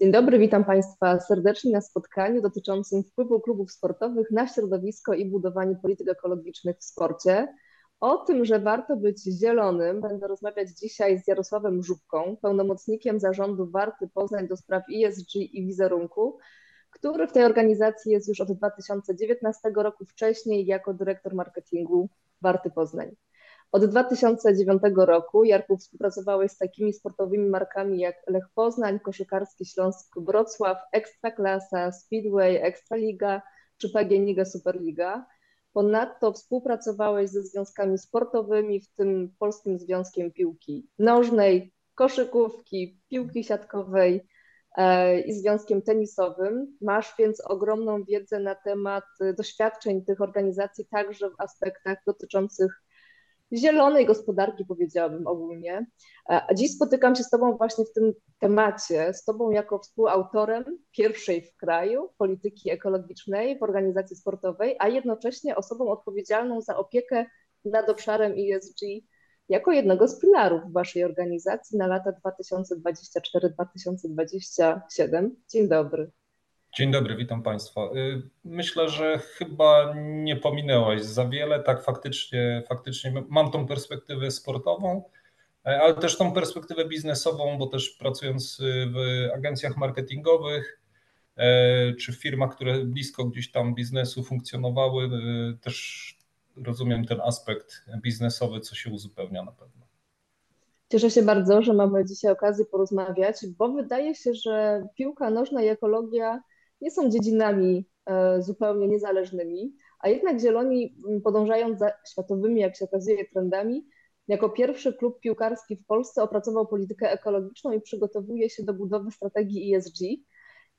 Dzień dobry, witam Państwa serdecznie na spotkaniu dotyczącym wpływu klubów sportowych na środowisko i budowanie polityk ekologicznych w sporcie. O tym, że warto być zielonym, będę rozmawiać dzisiaj z Jarosławem Żubką, pełnomocnikiem zarządu Warty Poznań do spraw ESG i wizerunku, który w tej organizacji jest już od 2019 roku, wcześniej jako dyrektor marketingu Warty Poznań. Od 2009 roku, Jarku, współpracowałeś z takimi sportowymi markami jak Lech Poznań, Koszykarski Śląsk Wrocław, Ekstraklasa, Speedway, Ekstraliga czy PGNiga Superliga. Ponadto współpracowałeś ze związkami sportowymi, w tym Polskim Związkiem Piłki Nożnej, koszykówki, piłki siatkowej e, i Związkiem Tenisowym. Masz więc ogromną wiedzę na temat doświadczeń tych organizacji, także w aspektach dotyczących zielonej gospodarki, powiedziałabym ogólnie. A dziś spotykam się z Tobą właśnie w tym temacie, z Tobą jako współautorem pierwszej w kraju polityki ekologicznej w organizacji sportowej, a jednocześnie osobą odpowiedzialną za opiekę nad obszarem ESG jako jednego z filarów Waszej organizacji na lata 2024-2027. Dzień dobry. Dzień dobry, witam Państwa. Y, myślę, że chyba nie pominęłaś za wiele. Tak, faktycznie, faktycznie mam tą perspektywę sportową, e, ale też tą perspektywę biznesową, bo też pracując w agencjach marketingowych e, czy w firmach, które blisko gdzieś tam biznesu funkcjonowały, e, też rozumiem ten aspekt biznesowy, co się uzupełnia na pewno. Cieszę się bardzo, że mamy dzisiaj okazję porozmawiać, bo wydaje się, że piłka nożna i ekologia nie są dziedzinami e, zupełnie niezależnymi, a jednak Zieloni, podążając za światowymi, jak się okazuje, trendami, jako pierwszy klub piłkarski w Polsce opracował politykę ekologiczną i przygotowuje się do budowy strategii ESG.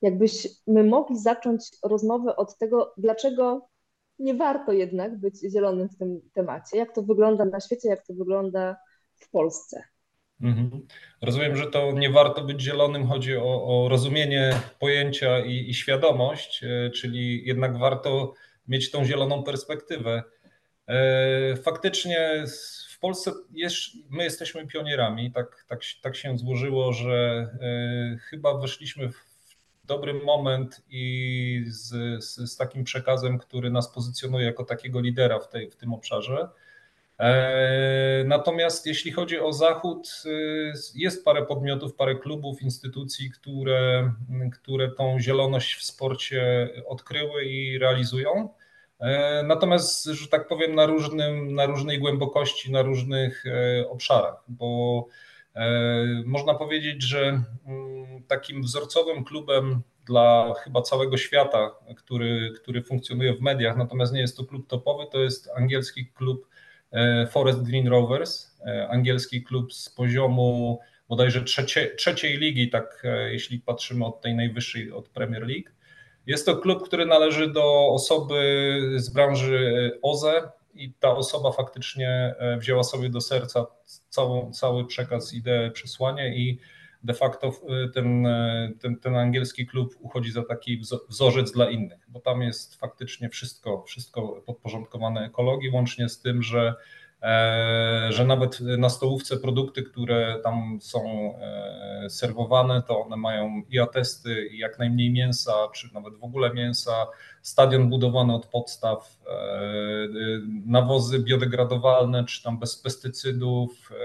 Jakbyśmy mogli zacząć rozmowę od tego, dlaczego nie warto jednak być zielonym w tym temacie, jak to wygląda na świecie, jak to wygląda w Polsce. Mhm. Rozumiem, że to nie warto być zielonym, chodzi o, o rozumienie pojęcia i, i, świadomość, e, czyli jednak warto mieć tą zieloną perspektywę. E, faktycznie w Polsce jest, my jesteśmy pionierami, tak, tak, tak się złożyło, że e, chyba weszliśmy w dobry moment i z, z, z takim przekazem, który nas pozycjonuje jako takiego lidera w, tej, w tym obszarze. E, natomiast jeśli chodzi o Zachód, y, jest parę podmiotów, parę klubów, instytucji, które, które tą zieloność w sporcie odkryły i realizują. E, natomiast, że tak powiem, na, różnym, na różnej głębokości, na różnych e, obszarach, bo można powiedzieć, że mm, takim wzorcowym klubem dla chyba całego świata, który, który funkcjonuje w mediach, natomiast nie jest to klub topowy, to jest angielski klub Forest Green Rovers, e, angielski klub z poziomu bodajże trzecie, trzeciej ligi, tak e, jeśli patrzymy od tej najwyższej, od Premier League. Jest to klub, który należy do osoby z branży OZE i ta osoba faktycznie wzięła sobie do serca całą, cały przekaz, ideę, przesłanie i de facto ten, ten, ten angielski klub uchodzi za taki wzorzec dla innych, bo tam jest faktycznie wszystko, wszystko podporządkowane ekologii, łącznie z tym, że że nawet na stołówce produkty, które tam są e, serwowane, to one mają i atesty, i jak najmniej mięsa, czy nawet w ogóle mięsa, stadion budowany od podstaw, e, nawozy biodegradowalne, czy tam bez pestycydów e,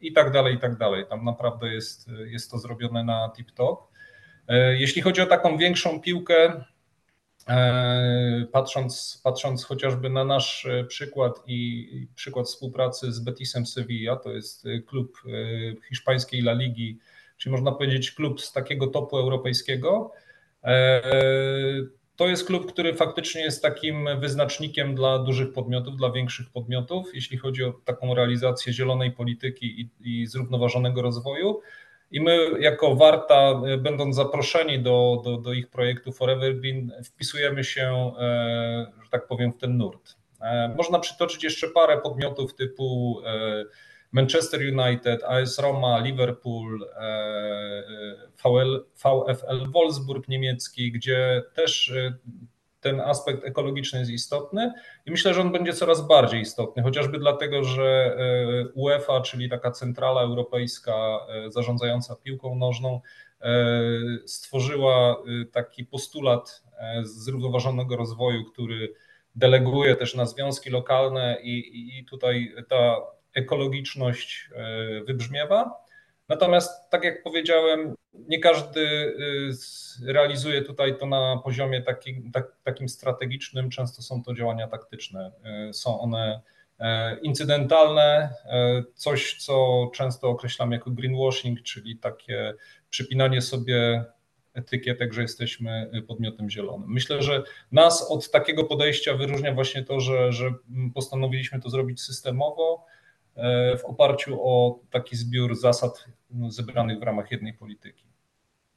i tak dalej, i tak dalej. Tam naprawdę jest, jest to zrobione na tip-top. E, jeśli chodzi o taką większą piłkę, patrząc, patrząc chociażby na nasz przykład i przykład współpracy z Betisem Sevilla, to jest klub hiszpańskiej La Ligi, czyli można powiedzieć klub z takiego topu europejskiego, to jest klub, który faktycznie jest takim wyznacznikiem dla dużych podmiotów, dla większych podmiotów, jeśli chodzi o taką realizację zielonej polityki i, i zrównoważonego rozwoju. I my, jako Warta, będąc zaproszeni do, do, do ich projektu Forever Green, wpisujemy się, e, że tak powiem, w ten nurt. E, można przytoczyć jeszcze parę podmiotów typu e, Manchester United, AS Roma, Liverpool, VL, VfL Wolfsburg niemiecki, gdzie też ten aspekt ekologiczny jest istotny i myślę, że on będzie coraz bardziej istotny, chociażby dlatego, że UEFA, czyli taka centrala europejska zarządzająca piłką nożną, stworzyła taki postulat zrównoważonego rozwoju, który deleguje też na związki lokalne i, i tutaj ta ekologiczność wybrzmiewa. Natomiast, tak jak powiedziałem, nie każdy y, realizuje tutaj to na poziomie taki, tak, takim strategicznym, często są to działania taktyczne. Y, są one e, incydentalne, coś co często określamy jako greenwashing, czyli takie przypinanie sobie etykietek, że jesteśmy podmiotem zielonym. Myślę, że nas od takiego podejścia wyróżnia właśnie to, że, że postanowiliśmy to zrobić systemowo, w oparciu o taki zbiór zasad no, zebranych w ramach jednej polityki.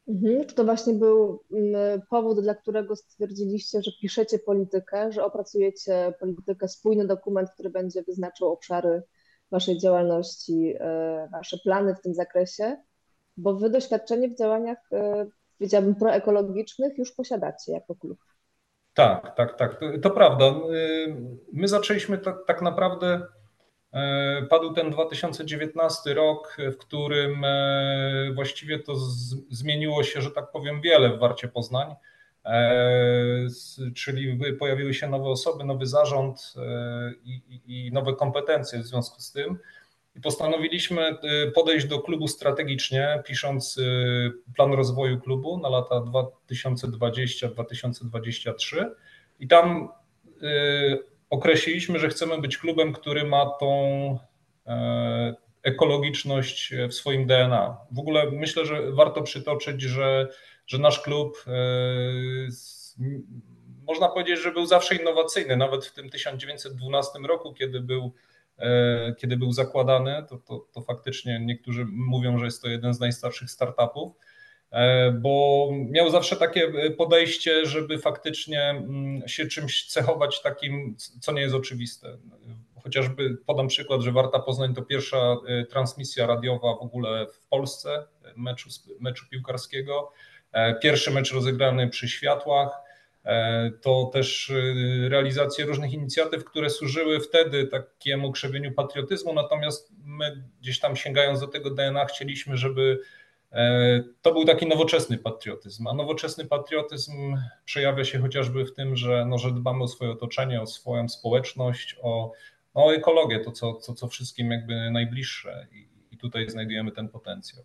Mhm. Czy to właśnie był mm, powód, dla którego stwierdziliście, że piszecie politykę, że opracujecie politykę, spójny dokument, który będzie wyznaczał obszary Waszej działalności, e, Wasze plany w tym zakresie? Bo Wy doświadczenie w działaniach, e, powiedziałabym, proekologicznych już posiadacie jako klub. Tak, tak, tak. To, to prawda. My zaczęliśmy tak, tak naprawdę E, padł ten 2019 rok, w którym e, właściwie to zmieniło się, że tak powiem, wiele w Warcie Poznań. E, czyli pojawiły się nowe osoby, nowy zarząd i, i nowe kompetencje w związku z tym. I postanowiliśmy podejść do klubu strategicznie, pisząc plan rozwoju klubu na lata 2020-2023. I tam określiliśmy, że chcemy być klubem, który ma tą e, ekologiczność w swoim DNA. W ogóle myślę, że warto przytoczyć, że, że nasz klub e, można powiedzieć, że był zawsze innowacyjny, nawet w tym 1912 roku, kiedy był, e, kiedy był zakładany, to, to, to faktycznie niektórzy mówią, że jest to jeden z najstarszych startupów bo miał zawsze takie e, podejście, żeby faktycznie mm, się czymś cechować takim, co nie jest oczywiste. Chociażby podam przykład, że Warta Poznań to pierwsza e, transmisja radiowa w ogóle w Polsce meczu, meczu piłkarskiego. Pierwszy mecz rozegrany przy światłach. To też realizację różnych inicjatyw, które służyły wtedy takiemu krzewieniu patriotyzmu, natomiast my gdzieś tam sięgając do tego DNA chcieliśmy, żeby E, to był taki nowoczesny patriotyzm, a nowoczesny patriotyzm przejawia się chociażby w tym, że, no, że dbamy o swoje otoczenie, o swoją społeczność, o, o ekologię, to co, co, co wszystkim jakby najbliższe i, i tutaj znajdujemy ten potencjał.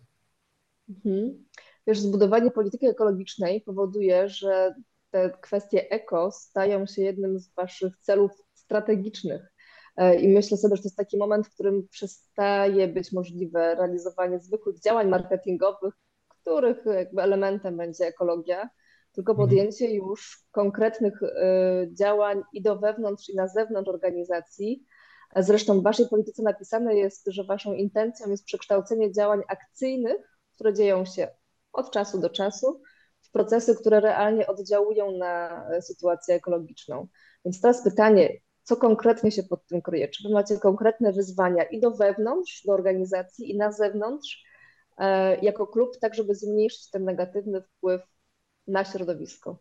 Mhm. Wiesz, zbudowanie polityki ekologicznej powoduje, że te kwestie eko stają się jednym z Waszych celów strategicznych. E, I myślę sobie, że to jest taki moment, w którym przestaje być możliwe realizowanie zwykłych działań marketingowych, których jakby elementem będzie ekologia, tylko mhm. podjęcie już konkretnych e, działań i do wewnątrz, i na zewnątrz organizacji. Zresztą w Waszej polityce napisane jest, że Waszą intencją jest przekształcenie działań akcyjnych, które dzieją się od czasu do czasu, w procesy, które realnie oddziałują na sytuację ekologiczną. Więc teraz pytanie, co konkretnie się pod tym kryje? Czy wy macie konkretne wyzwania i do wewnątrz, do organizacji, i na zewnątrz, e, jako klub, tak żeby zmniejszyć ten negatywny wpływ na środowisko?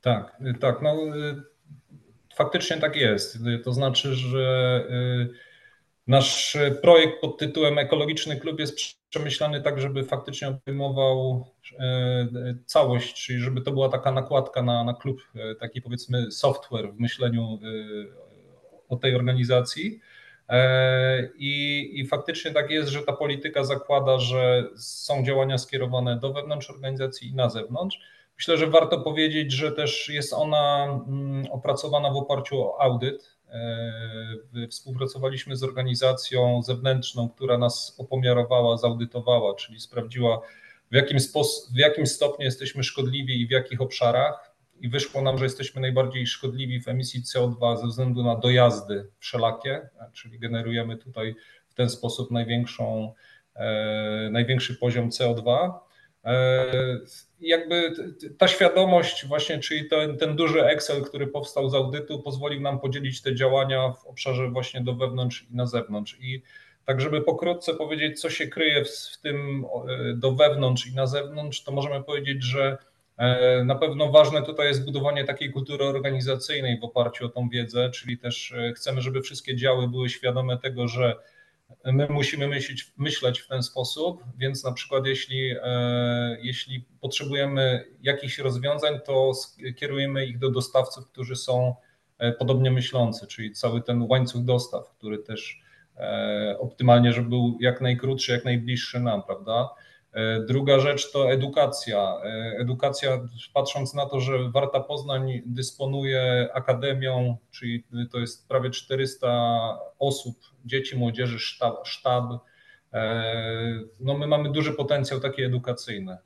Tak, tak. No, y, faktycznie tak jest. To znaczy, że y, nasz projekt pod tytułem Ekologiczny Klub jest przemyślany tak, żeby faktycznie obejmował y, całość, czyli żeby to była taka nakładka na, na klub, taki powiedzmy software w myśleniu o tej organizacji. E, I, I faktycznie tak jest, że ta polityka zakłada, że są działania skierowane do wewnątrz organizacji i na zewnątrz. Myślę, że warto powiedzieć, że też jest ona mm, opracowana w oparciu o audyt. E, współpracowaliśmy z organizacją zewnętrzną, która nas opomiarowała, zaudytowała, czyli sprawdziła, w jakim, w jakim stopniu jesteśmy szkodliwi i w jakich obszarach i wyszło nam, że jesteśmy najbardziej szkodliwi w emisji CO2 ze względu na dojazdy wszelakie, czyli generujemy tutaj w ten sposób największą, e, największy poziom CO2. E, jakby ta świadomość właśnie, czyli ten, ten duży Excel, który powstał z audytu, pozwolił nam podzielić te działania w obszarze właśnie do wewnątrz i na zewnątrz. I tak, żeby pokrótce powiedzieć, co się kryje w, w tym e, do wewnątrz i na zewnątrz, to możemy powiedzieć, że na pewno ważne tutaj jest budowanie takiej kultury organizacyjnej w oparciu o tą wiedzę, czyli też e, chcemy, żeby wszystkie działy były świadome tego, że my musimy myśleć, myśleć w ten sposób, więc na przykład jeśli, e, jeśli potrzebujemy jakichś rozwiązań, to kierujemy ich do dostawców, którzy są e, podobnie myślący, czyli cały ten łańcuch dostaw, który też e, optymalnie, żeby był jak najkrótszy, jak najbliższy nam, prawda? E, druga rzecz to edukacja. E, edukacja, patrząc na to, że Warta Poznań dysponuje akademią, czyli to jest prawie 400 osób, dzieci, młodzieży, sztab, sztab e, no my mamy duży potencjał taki edukacyjny,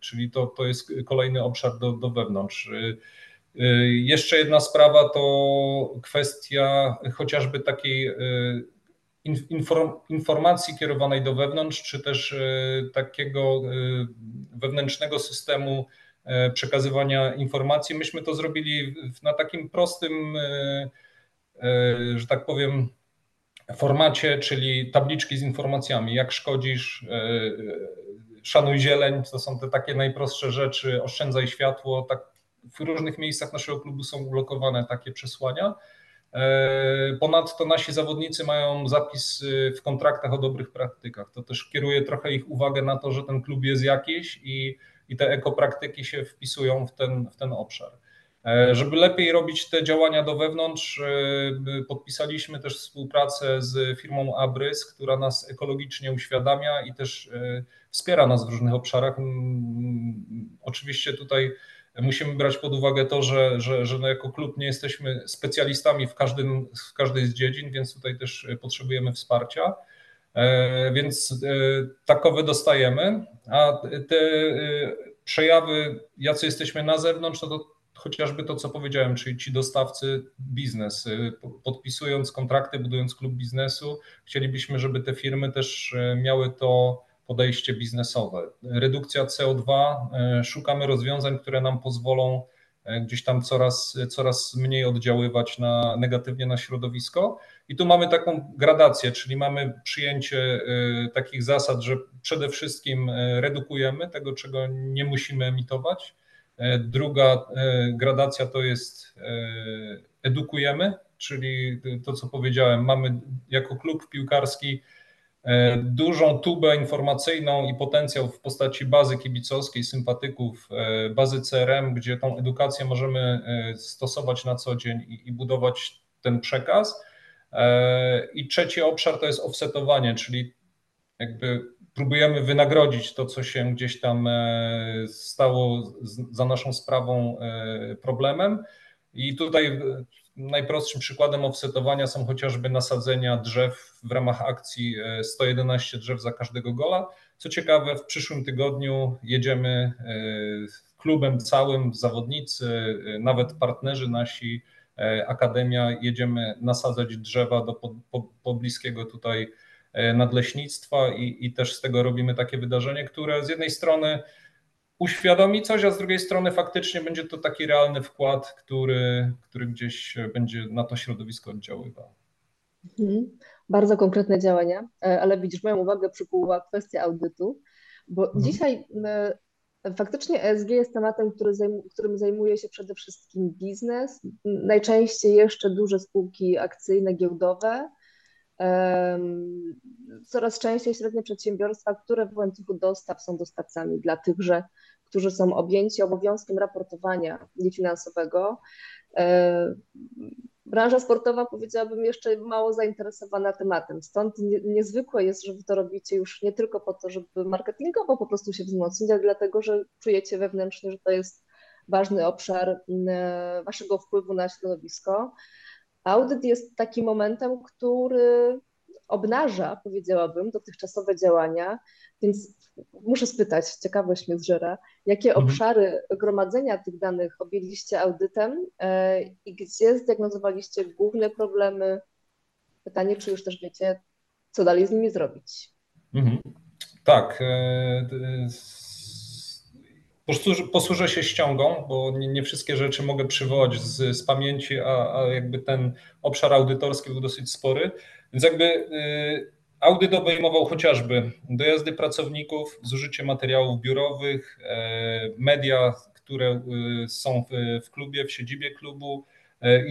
czyli to, to jest kolejny obszar do, do wewnątrz. Jeszcze jedna sprawa to kwestia chociażby takiej informacji kierowanej do wewnątrz, czy też e, takiego e, wewnętrznego systemu e, przekazywania informacji. Myśmy to zrobili na takim prostym, że tak powiem, formacie, czyli tabliczki z informacjami, jak szkodzisz, szanuj zieleń, to są te takie najprostsze rzeczy, oszczędzaj światło, tak w różnych miejscach naszego klubu są ulokowane takie przesłania. E, ponadto nasi zawodnicy mają zapis y, w kontraktach o dobrych praktykach. To też kieruje trochę ich uwagę na to, że ten klub jest jakiś i, i te ekopraktyki się wpisują w ten, w ten obszar. E, żeby lepiej robić te działania do wewnątrz, y, podpisaliśmy też współpracę z firmą Abrys, która nas ekologicznie uświadamia i też wspiera nas w różnych obszarach. Oczywiście tutaj musimy brać pod uwagę to, że, że, że no jako klub nie jesteśmy specjalistami w, każdym, w każdej z dziedzin, więc tutaj też potrzebujemy wsparcia. E, więc e, takowe dostajemy, a te e, przejawy, jacy jesteśmy na zewnątrz, no to chociażby to, co powiedziałem, czyli ci dostawcy biznes. Podpisując kontrakty, budując klub biznesu, chcielibyśmy, żeby te firmy też miały to podejście biznesowe. Redukcja CO2, e, szukamy rozwiązań, które nam pozwolą e, gdzieś tam coraz, coraz mniej oddziaływać na, negatywnie na środowisko. I tu mamy taką gradację, czyli mamy przyjęcie e, takich zasad, że przede wszystkim redukujemy tego, czego nie musimy emitować. Druga gradacja to jest edukujemy, czyli to, co powiedziałem, mamy jako klub piłkarski dużą tubę informacyjną i potencjał w postaci bazy kibicowskiej, sympatyków, e, bazy CRM, gdzie tą edukację możemy e, stosować na co dzień i, i budować ten przekaz. I trzeci obszar to jest offsetowanie, czyli jakby próbujemy wynagrodzić to, co się gdzieś tam stało za naszą sprawą problemem. I tutaj Najprostszym przykładem offsetowania są chociażby nasadzenia drzew w ramach akcji 111 e, drzew za każdego gola. Co ciekawe, w przyszłym tygodniu jedziemy e, klubem całym, zawodnicy, e, nawet partnerzy nasi, Akademia, jedziemy nasadzać drzewa do pobliskiego tutaj nadleśnictwa i, i też z tego robimy takie wydarzenie, które z jednej strony uświadomi coś, a z drugiej strony faktycznie będzie to taki realny wkład, który, który gdzieś będzie na to środowisko oddziaływał. Mhm. Bardzo konkretne działania, e, ale widzisz, moją uwagę przykuła kwestia audytu, bo mhm. dzisiaj e, faktycznie ESG jest tematem, który zajm którym zajmuje się przede wszystkim biznes, najczęściej jeszcze duże spółki akcyjne, giełdowe, coraz częściej średnie przedsiębiorstwa, które w łańcuchu dostaw są dostawcami dla tychże którzy są objęci obowiązkiem raportowania niefinansowego. Branża sportowa, powiedziałabym, jeszcze mało zainteresowana tematem. Stąd niezwykłe jest, że wy to robicie już nie tylko po to, żeby marketingowo po prostu się wzmocnić, ale dlatego, że czujecie wewnętrznie, że to jest ważny obszar waszego wpływu na środowisko. Audyt jest takim momentem, który obnaża, powiedziałabym, dotychczasowe działania, więc muszę spytać, ciekawość mnie zżera, jakie mhm. obszary gromadzenia tych danych objęliście audytem e, i gdzie zdiagnozowaliście główne problemy? Pytanie, czy już też wiecie, co dalej z nimi zrobić? Mhm. Tak. E, posłużę, się ściągą, bo nie, nie, wszystkie rzeczy mogę przywołać z, z pamięci, a, a, jakby ten obszar audytorski był dosyć spory. Więc jakby y, Audyt obejmował chociażby dojazdy pracowników, zużycie materiałów biurowych, e, media, które e, są w klubie, w siedzibie klubu,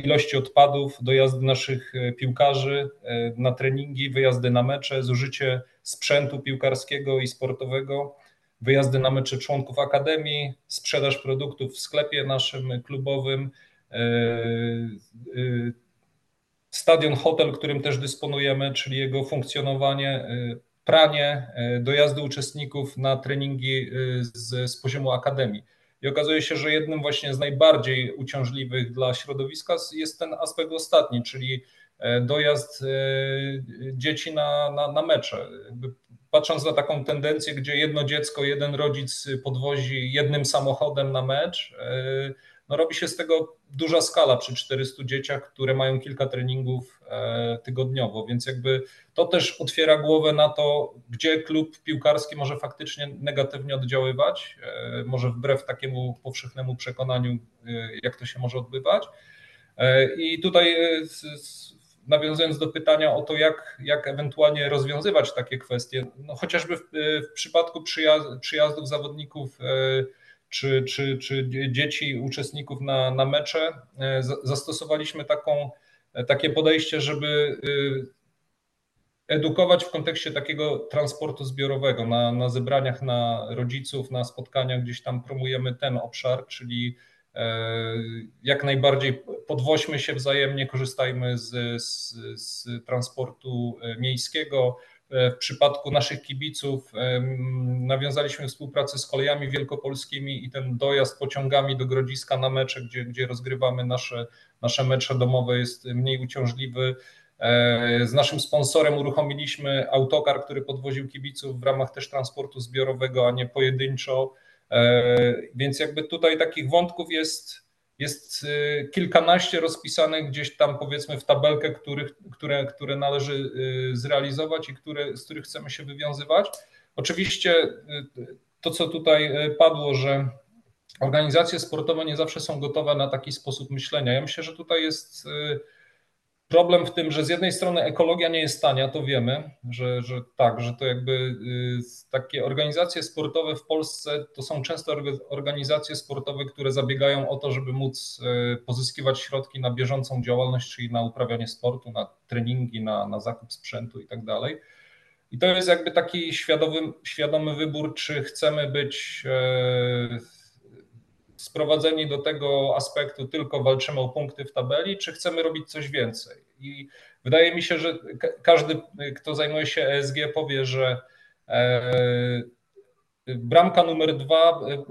ilości odpadów, dojazdy naszych piłkarzy na treningi, wyjazdy na mecze, zużycie sprzętu piłkarskiego i sportowego, wyjazdy na mecze członków akademii, sprzedaż produktów w sklepie naszym klubowym, stadion, hotel, którym też dysponujemy, czyli jego funkcjonowanie, pranie, dojazdy uczestników na treningi z, z poziomu akademii. I okazuje się, że jednym właśnie z najbardziej uciążliwych dla środowiska jest ten aspekt ostatni, czyli dojazd dzieci na, na, na mecze. Patrząc na taką tendencję, gdzie jedno dziecko, jeden rodzic podwozi jednym samochodem na mecz, no robi się z tego duża skala przy 400 dzieciach, które mają kilka treningów e, tygodniowo, więc jakby to też otwiera głowę na to, gdzie klub piłkarski może faktycznie negatywnie oddziaływać, e, może wbrew takiemu powszechnemu przekonaniu, e, jak to się może odbywać. I tutaj nawiązując do pytania o to, jak, jak ewentualnie rozwiązywać takie kwestie, no chociażby w, w przypadku przyjazdów zawodników czy, czy, czy dzieci uczestników na, na mecze, e, zastosowaliśmy taką, e, takie podejście, żeby e, edukować w kontekście takiego transportu zbiorowego. Na, na zebraniach na rodziców, na spotkaniach gdzieś tam promujemy ten obszar, czyli jak najbardziej podwoźmy się wzajemnie, korzystajmy z, z, z transportu miejskiego, w przypadku naszych kibiców nawiązaliśmy współpracę z kolejami wielkopolskimi i ten dojazd pociągami do Grodziska na mecze, gdzie, gdzie rozgrywamy nasze, nasze mecze domowe jest mniej uciążliwy. E, z naszym sponsorem uruchomiliśmy autokar, który podwoził kibiców w ramach też transportu zbiorowego, a nie pojedynczo. E, więc jakby tutaj takich wątków jest jest y, kilkanaście rozpisanych gdzieś tam powiedzmy w tabelkę, których, które, które należy y, zrealizować i które, z których chcemy się wywiązywać. Oczywiście to, co tutaj padło, że organizacje sportowe nie zawsze są gotowe na taki sposób myślenia. Ja myślę, że tutaj jest Problem w tym, że z jednej strony ekologia nie jest tania, to wiemy, że, że tak, że to jakby y, takie organizacje sportowe w Polsce to są często organizacje sportowe, które zabiegają o to, żeby móc y, pozyskiwać środki na bieżącą działalność, czyli na uprawianie sportu, na treningi, na, na zakup sprzętu i tak dalej. I to jest jakby taki świadomy, świadomy wybór, czy chcemy być y, sprowadzeni do tego aspektu tylko walczymy o punkty w tabeli, czy chcemy robić coś więcej. I wydaje mi się, że każdy, kto zajmuje się ESG, powie, że e, bramka numer dwa e,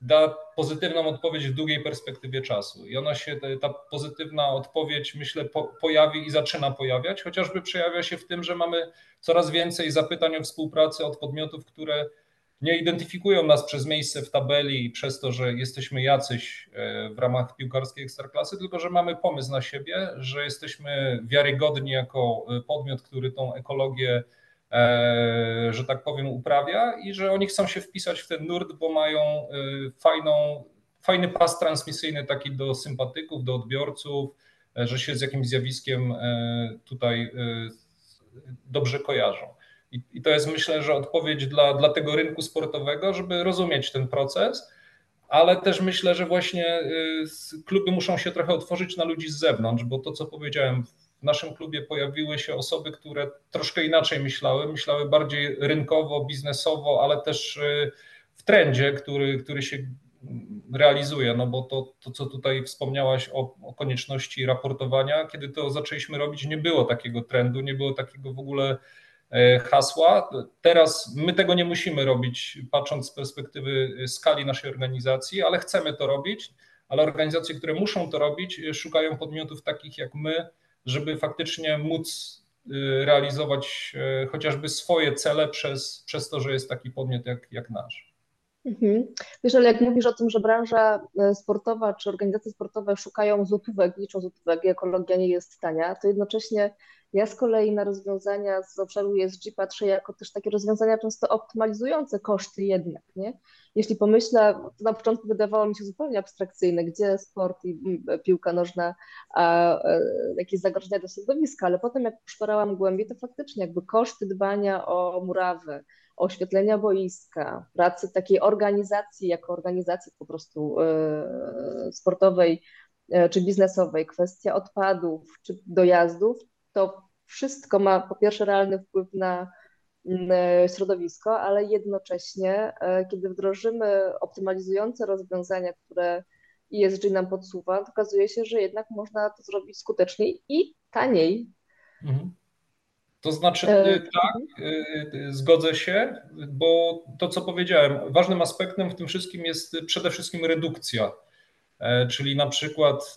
da pozytywną odpowiedź w długiej perspektywie czasu. I ona się, ta pozytywna odpowiedź, myślę, po, pojawi i zaczyna pojawiać, chociażby przejawia się w tym, że mamy coraz więcej zapytań o współpracę od podmiotów, które nie identyfikują nas przez miejsce w tabeli i przez to, że jesteśmy jacyś e, w ramach piłkarskiej ekstraklasy, tylko że mamy pomysł na siebie, że jesteśmy wiarygodni jako e, podmiot, który tą ekologię, e, że tak powiem, uprawia i że oni chcą się wpisać w ten nurt, bo mają fajną, fajny pas transmisyjny taki do sympatyków, do odbiorców, że się z jakimś zjawiskiem tutaj dobrze kojarzą. I, I, to jest myślę, że odpowiedź dla, dla tego rynku sportowego, żeby rozumieć ten proces, ale też myślę, że właśnie y, kluby muszą się trochę otworzyć na ludzi z zewnątrz, bo to, co powiedziałem, w naszym klubie pojawiły się osoby, które troszkę inaczej myślały, myślały bardziej rynkowo, biznesowo, ale też y, w trendzie, który, który się realizuje, no bo to, to co tutaj wspomniałaś o, o, konieczności raportowania, kiedy to zaczęliśmy robić, nie było takiego trendu, nie było takiego w ogóle hasła. Teraz my tego nie musimy robić, patrząc z perspektywy skali naszej organizacji, ale chcemy to robić. Ale organizacje, które muszą to robić, szukają podmiotów takich jak my, żeby faktycznie móc e, realizować e, chociażby swoje cele przez, przez to, że jest taki podmiot jak, jak nasz. Mhm. Wiesz, ale jak mówisz o tym, że branża sportowa czy organizacje sportowe szukają złotówek, liczą złotówek i ekologia nie jest tania, to jednocześnie ja z kolei na rozwiązania z obszaru ESG patrzę jako też takie rozwiązania często optymalizujące koszty jednak, nie? Jeśli pomyślę, to na początku wydawało mi się zupełnie abstrakcyjne, gdzie sport i piłka nożna, a, e, jakieś zagrożenia dla środowiska, ale potem jak poszperałam głębiej, to faktycznie jakby koszty dbania o murawę, oświetlenia boiska, pracy takiej organizacji, jako organizacji po prostu y, sportowej czy biznesowej, kwestia odpadów, czy dojazdów, to wszystko ma po pierwsze realny wpływ na środowisko, ale jednocześnie, kiedy wdrożymy optymalizujące rozwiązania, które ESG nam podsuwa, okazuje się, że jednak można to zrobić skuteczniej i taniej. Mhm. To znaczy, e, y, tak, y, y, zgodzę się, bo to, co powiedziałem, ważnym aspektem w tym wszystkim jest przede wszystkim redukcja, e, czyli na przykład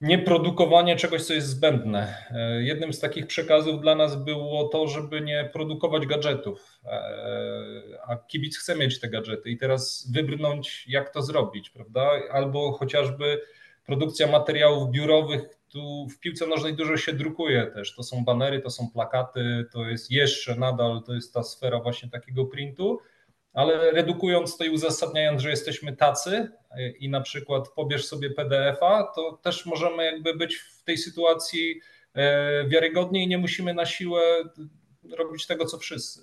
nieprodukowanie czegoś, co jest zbędne. E, jednym z takich przekazów dla nas było to, żeby nie produkować gadżetów, a kibic chce mieć te gadżety i teraz wybrnąć, jak to zrobić, prawda? Albo chociażby produkcja materiałów biurowych, tu w piłce nożnej dużo się drukuje też. To są banery, to są plakaty, to jest jeszcze nadal, to jest ta sfera właśnie takiego printu, ale redukując to i uzasadniając, że jesteśmy tacy i na przykład pobierz sobie PDF-a, to też możemy jakby być w tej sytuacji e, wiarygodnie i nie musimy na siłę robić tego, co wszyscy.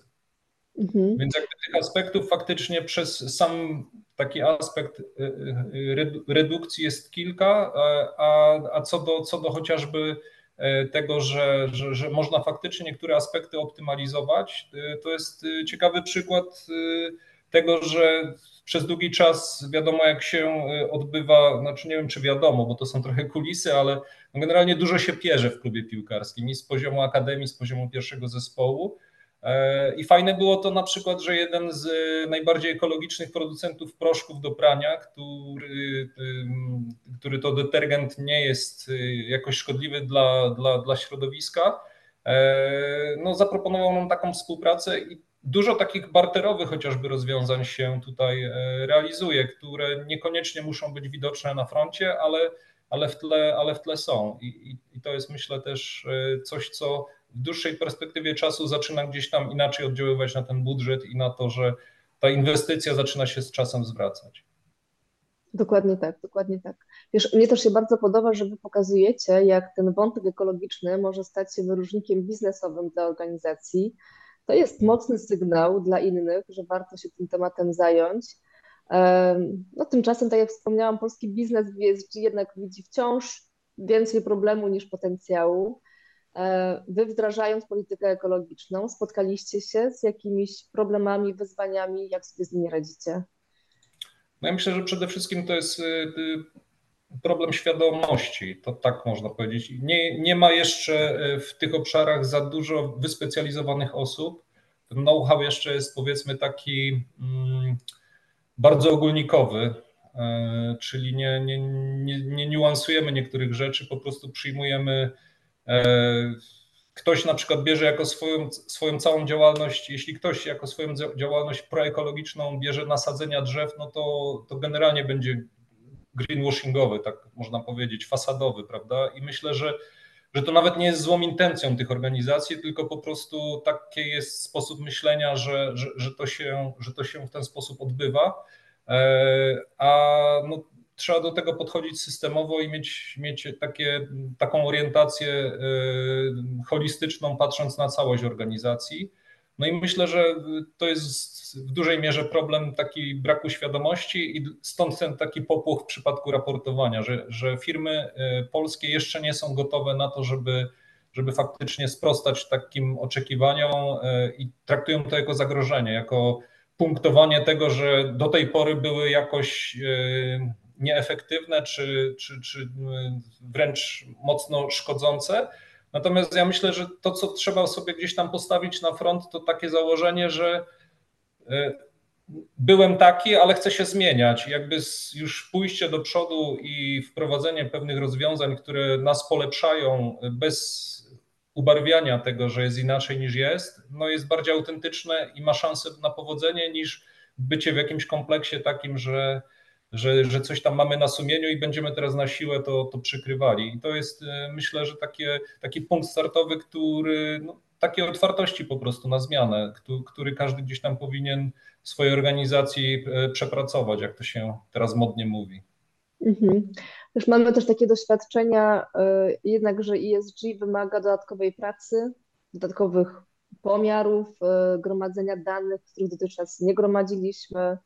Mhm. Więc jakby tych aspektów faktycznie przez sam taki aspekt y, y, redukcji jest kilka, a, a co, do, co do chociażby e, tego, że, że, że można faktycznie niektóre aspekty optymalizować, y, to jest ciekawy przykład tego, że przez długi czas wiadomo, jak się odbywa, znaczy nie wiem, czy wiadomo, bo to są trochę kulisy, ale no generalnie dużo się pierze w klubie piłkarskim i z poziomu akademii, z poziomu pierwszego zespołu. E, I fajne było to na przykład, że jeden z najbardziej ekologicznych producentów proszków do prania, który, który to detergent nie jest y, jakoś szkodliwy dla, dla, dla środowiska, e, no zaproponował nam taką współpracę i dużo takich barterowych chociażby rozwiązań się tutaj e, realizuje, które niekoniecznie muszą być widoczne na froncie, ale, ale, w, tle, ale w tle są. I, i, I to jest myślę też coś, co w dłuższej perspektywie czasu zaczyna gdzieś tam inaczej oddziaływać na ten budżet i na to, że ta inwestycja zaczyna się z czasem zwracać. Dokładnie tak, dokładnie tak. Wiesz, mnie też się bardzo podoba, że wy pokazujecie, jak ten wątek ekologiczny może stać się wyróżnikiem biznesowym dla organizacji. To jest mocny sygnał dla innych, że warto się tym tematem zająć. No, tymczasem, tak jak wspomniałam, polski biznes jednak widzi wciąż więcej problemu niż potencjału. E, wy wdrażając politykę ekologiczną, spotkaliście się z jakimiś problemami, wyzwaniami, jak sobie z nimi radzicie? No ja myślę, że przede wszystkim to jest y, y, problem świadomości, to tak można powiedzieć. Nie, nie ma jeszcze y, w tych obszarach za dużo wyspecjalizowanych osób. Ten know-how jeszcze jest powiedzmy taki mm, bardzo ogólnikowy, czyli nie, nie, nie, nie niuansujemy niektórych rzeczy, po prostu przyjmujemy ktoś na przykład bierze jako swoją, swoją całą działalność, jeśli ktoś jako swoją działalność proekologiczną bierze nasadzenia drzew, no to, to generalnie będzie greenwashingowy, tak można powiedzieć, fasadowy, prawda? I myślę, że, że to nawet nie jest złą intencją tych organizacji, tylko po prostu taki jest sposób myślenia, że, że, że, to, się, że to się w ten sposób odbywa. E, a no, trzeba do tego podchodzić systemowo i mieć, mieć takie, taką orientację y, holistyczną, patrząc na całość organizacji. No i myślę, że to jest w dużej mierze problem taki braku świadomości i stąd ten taki popłoch w przypadku raportowania, że, że firmy y, polskie jeszcze nie są gotowe na to, żeby, żeby faktycznie sprostać takim oczekiwaniom y, i traktują to jako zagrożenie, jako punktowanie tego, że do tej pory były jakoś nieefektywne, czy, czy, czy wręcz mocno szkodzące. Natomiast ja myślę, że to, co trzeba sobie gdzieś tam postawić na front, to takie założenie, że e, byłem taki, ale chcę się zmieniać. Jakby już pójście do przodu i wprowadzenie pewnych rozwiązań, które nas polepszają bez ubarwiania tego, że jest inaczej niż jest, no jest bardziej autentyczne i ma szansę na powodzenie niż bycie w jakimś kompleksie takim, że że, że coś tam mamy na sumieniu i będziemy teraz na siłę to, to przykrywali. I to jest e, myślę, że takie, taki punkt startowy, który no, takiej otwartości po prostu na zmianę, który, który każdy gdzieś tam powinien w swojej organizacji e, przepracować, jak to się teraz modnie mówi. Mhm. Też mamy też takie doświadczenia, e, jednak, że ESG wymaga dodatkowej pracy, dodatkowych pomiarów, gromadzenia danych, których dotychczas nie gromadziliśmy,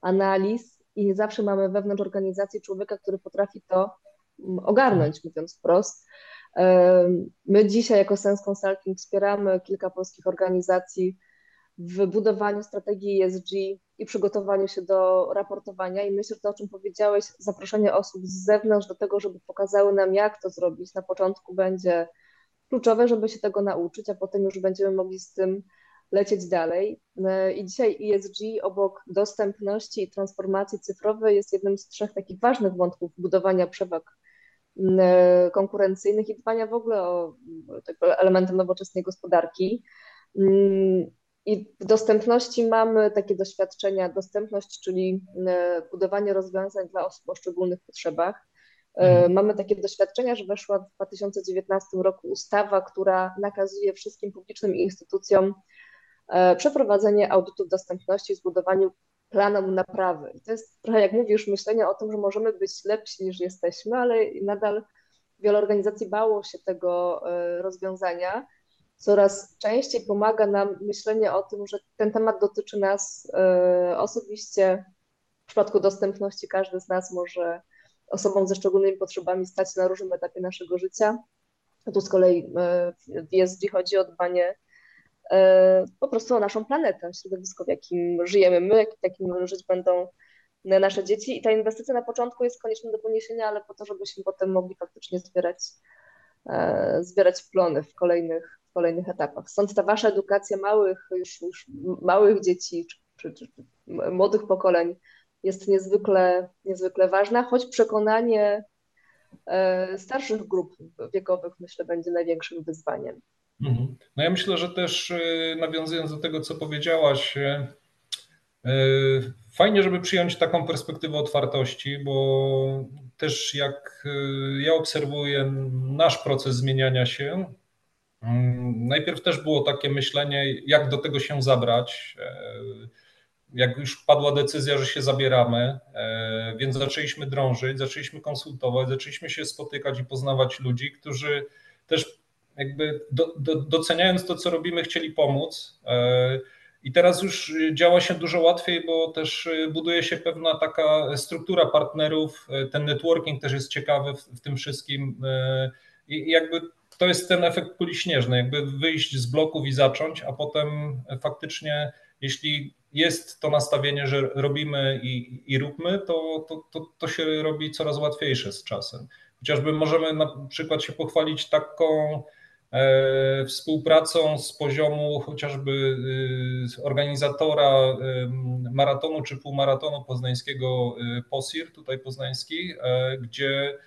analiz i nie zawsze mamy wewnątrz organizacji człowieka, który potrafi to mm, ogarnąć, mówiąc wprost. My dzisiaj jako Sense Consulting wspieramy kilka polskich organizacji w budowaniu strategii ESG i przygotowaniu się do raportowania. I myślę, że to, o czym powiedziałeś, zaproszenie osób z zewnątrz do tego, żeby pokazały nam, jak to zrobić, na początku będzie kluczowe, żeby się tego nauczyć, a potem już będziemy mogli z tym lecieć dalej. I dzisiaj ESG obok dostępności i transformacji cyfrowej jest jednym z trzech takich ważnych wątków budowania przewag konkurencyjnych i dbania w ogóle o elementem nowoczesnej gospodarki. I w dostępności mamy takie doświadczenia, dostępność, czyli e, budowanie rozwiązań dla osób o szczególnych potrzebach. E, mhm. Mamy takie doświadczenia, że weszła w 2019 roku ustawa, która nakazuje wszystkim publicznym instytucjom e, przeprowadzenie audytów dostępności i zbudowaniu planu naprawy. To jest trochę, jak mówisz, myślenie o tym, że możemy być lepsi niż jesteśmy, ale nadal wiele organizacji bało się tego rozwiązania coraz częściej pomaga nam myślenie o tym, że ten temat dotyczy nas e, osobiście. W przypadku dostępności każdy z nas może osobom ze szczególnymi potrzebami stać na różnym etapie naszego życia. Tu z kolei e, w ESG chodzi o dbanie e, po prostu o naszą planetę, środowisko, w jakim żyjemy my, w jakim żyć będą nasze dzieci. I ta inwestycja na początku jest konieczna do poniesienia, ale po to, żebyśmy potem mogli faktycznie zbierać, zbierać plony w kolejnych, kolejnych etapach. Stąd ta wasza edukacja małych, już, już małych dzieci czy, czy, czy, młodych pokoleń jest niezwykle, niezwykle ważna, choć przekonanie e, starszych grup wiekowych myślę będzie największym wyzwaniem. Mhm. No ja myślę, że też e, nawiązując do tego, co powiedziałaś, e, fajnie, żeby przyjąć taką perspektywę otwartości, bo też jak ja obserwuję nasz proces zmieniania się, Mm, najpierw też było takie myślenie, jak do tego się zabrać. E, jak już padła decyzja, że się zabieramy, e, więc zaczęliśmy drążyć, zaczęliśmy konsultować, zaczęliśmy się spotykać i poznawać ludzi, którzy też jakby do, do, doceniając to, co robimy, chcieli pomóc. E, I teraz już działa się dużo łatwiej, bo też buduje się pewna taka struktura partnerów. Ten networking też jest ciekawy w, w tym wszystkim. I jakby to jest ten efekt kuli śnieżnej, jakby wyjść z bloków i zacząć, a potem faktycznie, jeśli jest to nastawienie, że robimy i, i róbmy, to, to, to, to się robi coraz łatwiejsze z czasem. Chociażby możemy na przykład się pochwalić taką e, współpracą z poziomu chociażby e, organizatora e, maratonu czy półmaratonu poznańskiego e, POSIR, tutaj poznański, e, gdzie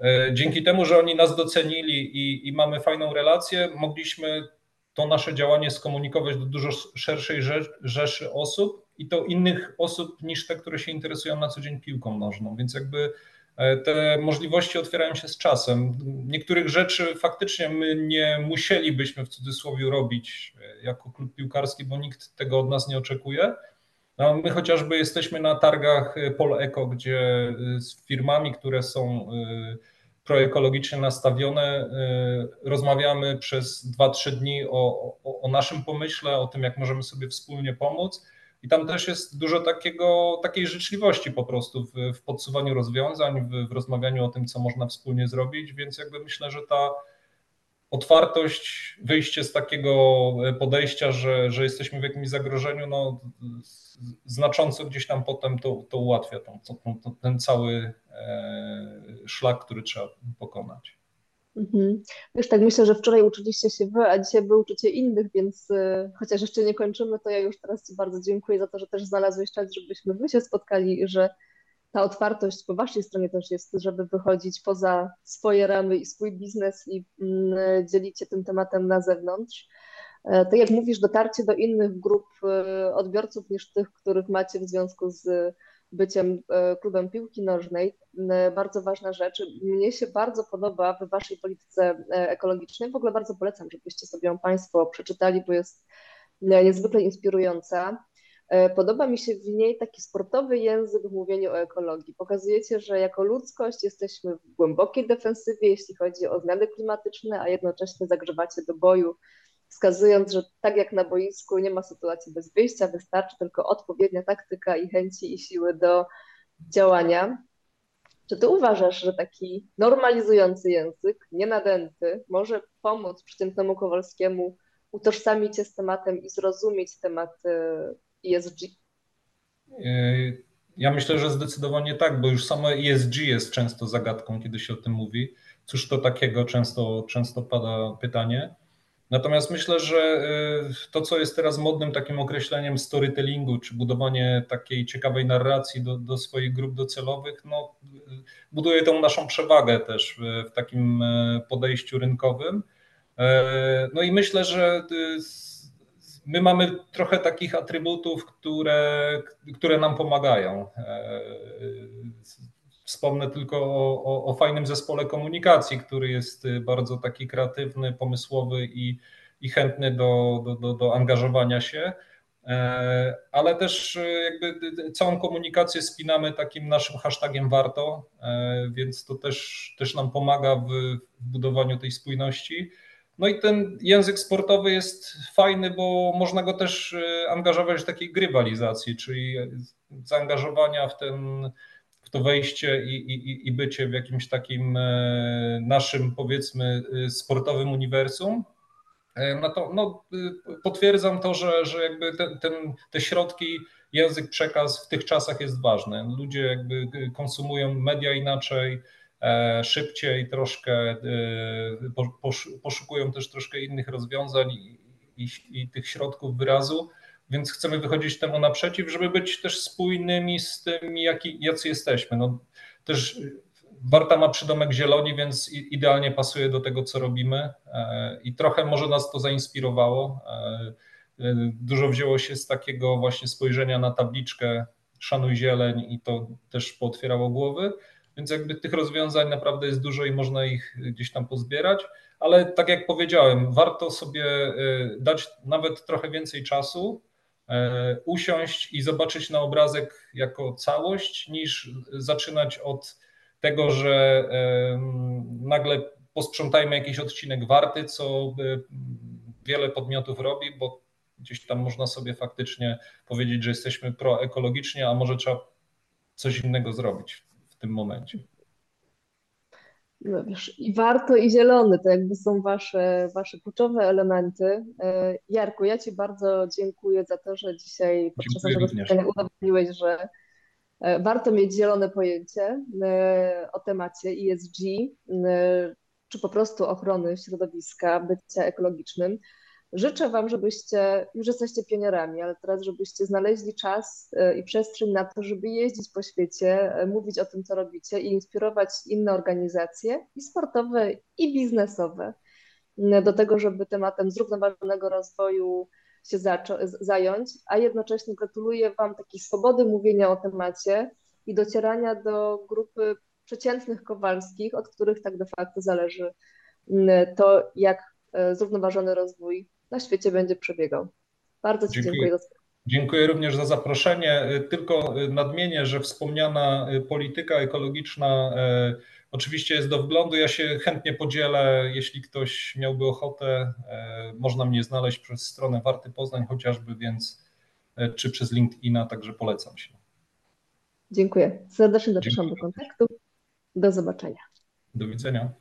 E, dzięki temu, że oni nas docenili i, i, mamy fajną relację, mogliśmy to nasze działanie skomunikować do dużo szerszej rzeszy osób i to innych osób niż te, które się interesują na co dzień piłką nożną. Więc jakby e, te możliwości otwierają się z czasem. Niektórych rzeczy faktycznie my nie musielibyśmy w cudzysłowie robić e, jako klub piłkarski, bo nikt tego od nas nie oczekuje. No, my chociażby jesteśmy na targach Pol Eco, gdzie z firmami, które są proekologicznie nastawione. Rozmawiamy przez 2-3 dni o, o, o, naszym pomyśle, o tym, jak możemy sobie wspólnie pomóc. I tam też jest dużo takiego, takiej życzliwości po prostu w, w podsuwaniu rozwiązań, w, w rozmawianiu o tym, co można wspólnie zrobić, więc jakby myślę, że ta otwartość, wyjście z takiego podejścia, że, że jesteśmy w jakimś zagrożeniu, no, znacząco gdzieś tam potem to, to ułatwia tą, tą, ten cały e, szlak, który trzeba pokonać. Mhm. Wiesz, tak myślę, że wczoraj uczyliście się wy, a dzisiaj wy uczycie innych, więc y, chociaż jeszcze nie kończymy, to ja już teraz Ci bardzo dziękuję za to, że też znalazłeś czas, żebyśmy wy się spotkali i że ta otwartość po Waszej stronie też jest, żeby wychodzić poza swoje ramy i swój biznes i mm, dzielić się tym tematem na zewnątrz. E, tak jak mówisz, dotarcie do innych grup e, odbiorców niż tych, których macie w związku z byciem e, klubem piłki nożnej. Bardzo ważna rzecz. Mnie się bardzo podoba w Waszej polityce ekologicznej. W ogóle bardzo polecam, żebyście sobie ją Państwo przeczytali, bo jest niezwykle inspirująca. Podoba mi się w niej taki sportowy język w mówieniu o ekologii. Pokazujecie, że jako ludzkość jesteśmy w głębokiej defensywie, jeśli chodzi o zmiany klimatyczne, a jednocześnie zagrzewacie do boju wskazując, że tak jak na boisku nie ma sytuacji bez wyjścia, wystarczy tylko odpowiednia taktyka i chęci i siły do działania. Czy ty uważasz, że taki normalizujący język, nienadęty, może pomóc przeciętnemu Kowalskiemu utożsamić się z tematem i zrozumieć temat ESG? Yy, ja myślę, że zdecydowanie tak, bo już samo ESG jest często zagadką, kiedy się o tym mówi. Cóż to takiego często, często pada pytanie. Natomiast myślę, że y, to, co jest teraz modnym takim określeniem storytellingu, czy budowanie takiej ciekawej narracji do, do swoich grup docelowych, no, buduje tą naszą przewagę też w, takim e, podejściu rynkowym. E, no i myślę, że y, my mamy trochę takich atrybutów, które, które nam pomagają. Wspomnę tylko o, o, o, fajnym zespole komunikacji, który jest bardzo taki kreatywny, pomysłowy i, i chętny do, do, do, do angażowania się. E, ale też jakby całą komunikację spinamy takim naszym hashtagiem warto, e, więc to też, też nam pomaga w, w budowaniu tej spójności. No i ten język sportowy jest fajny, bo można go też e, angażować w takiej grywalizacji, czyli zaangażowania w, ten, to wejście i, i, i bycie w jakimś takim e, naszym, powiedzmy, e, sportowym uniwersum. No to no, potwierdzam to, że, że jakby ten, ten, te środki, język, przekaz w tych czasach jest ważny. Ludzie jakby konsumują media inaczej, E, szybciej, troszkę e, poszukują też troszkę innych rozwiązań i, i, i tych środków wyrazu, więc chcemy wychodzić temu naprzeciw, żeby być też spójnymi z tym, jaki, jacy jesteśmy. No, też Warta ma przydomek zieloni, więc idealnie pasuje do tego, co robimy e, i trochę może nas to zainspirowało. Dużo wzięło się z takiego właśnie spojrzenia na tabliczkę Szanuj Zieleń i to też pootwierało głowy. Więc jakby tych rozwiązań naprawdę jest dużo i można ich gdzieś tam pozbierać, ale tak jak powiedziałem, warto sobie e, dać nawet trochę więcej czasu, e, usiąść i zobaczyć na obrazek jako całość, niż zaczynać od tego, że nagle posprzątajmy jakiś odcinek warty, co wiele podmiotów robi, bo gdzieś tam można sobie faktycznie powiedzieć, że jesteśmy proekologicznie, a może trzeba coś innego zrobić tym momencie. No wiesz, i warto, i zielony, to jakby są wasze, wasze kluczowe elementy. E, Jarku, ja Ci bardzo dziękuję za to, że dzisiaj podczas dziękuję naszego spotkania udowodniłeś, że e, warto mieć zielone pojęcie e, o temacie ESG, czy po prostu ochrony środowiska, bycia ekologicznym. Życzę Wam, żebyście, już jesteście pionierami, ale teraz, żebyście znaleźli czas e, i przestrzeń na to, żeby jeździć po świecie, e, mówić o tym, co robicie i inspirować inne organizacje i sportowe, i biznesowe do tego, żeby tematem zrównoważonego rozwoju się zająć, a jednocześnie gratuluję Wam takiej swobody mówienia o temacie i docierania do grupy przeciętnych Kowalskich, od których tak de facto zależy to, jak e, zrównoważony rozwój na świecie będzie przebiegał. Bardzo Ci dziękuję. dziękuję. Dziękuję również za zaproszenie. Tylko nadmienię, że wspomniana polityka ekologiczna oczywiście jest do wglądu. Ja się chętnie podzielę, jeśli ktoś miałby ochotę. Można mnie znaleźć przez stronę Warty Poznań chociażby, więc czy przez LinkedIna, także polecam się. Dziękuję. Serdecznie zapraszam do kontaktu. Do zobaczenia. Do widzenia.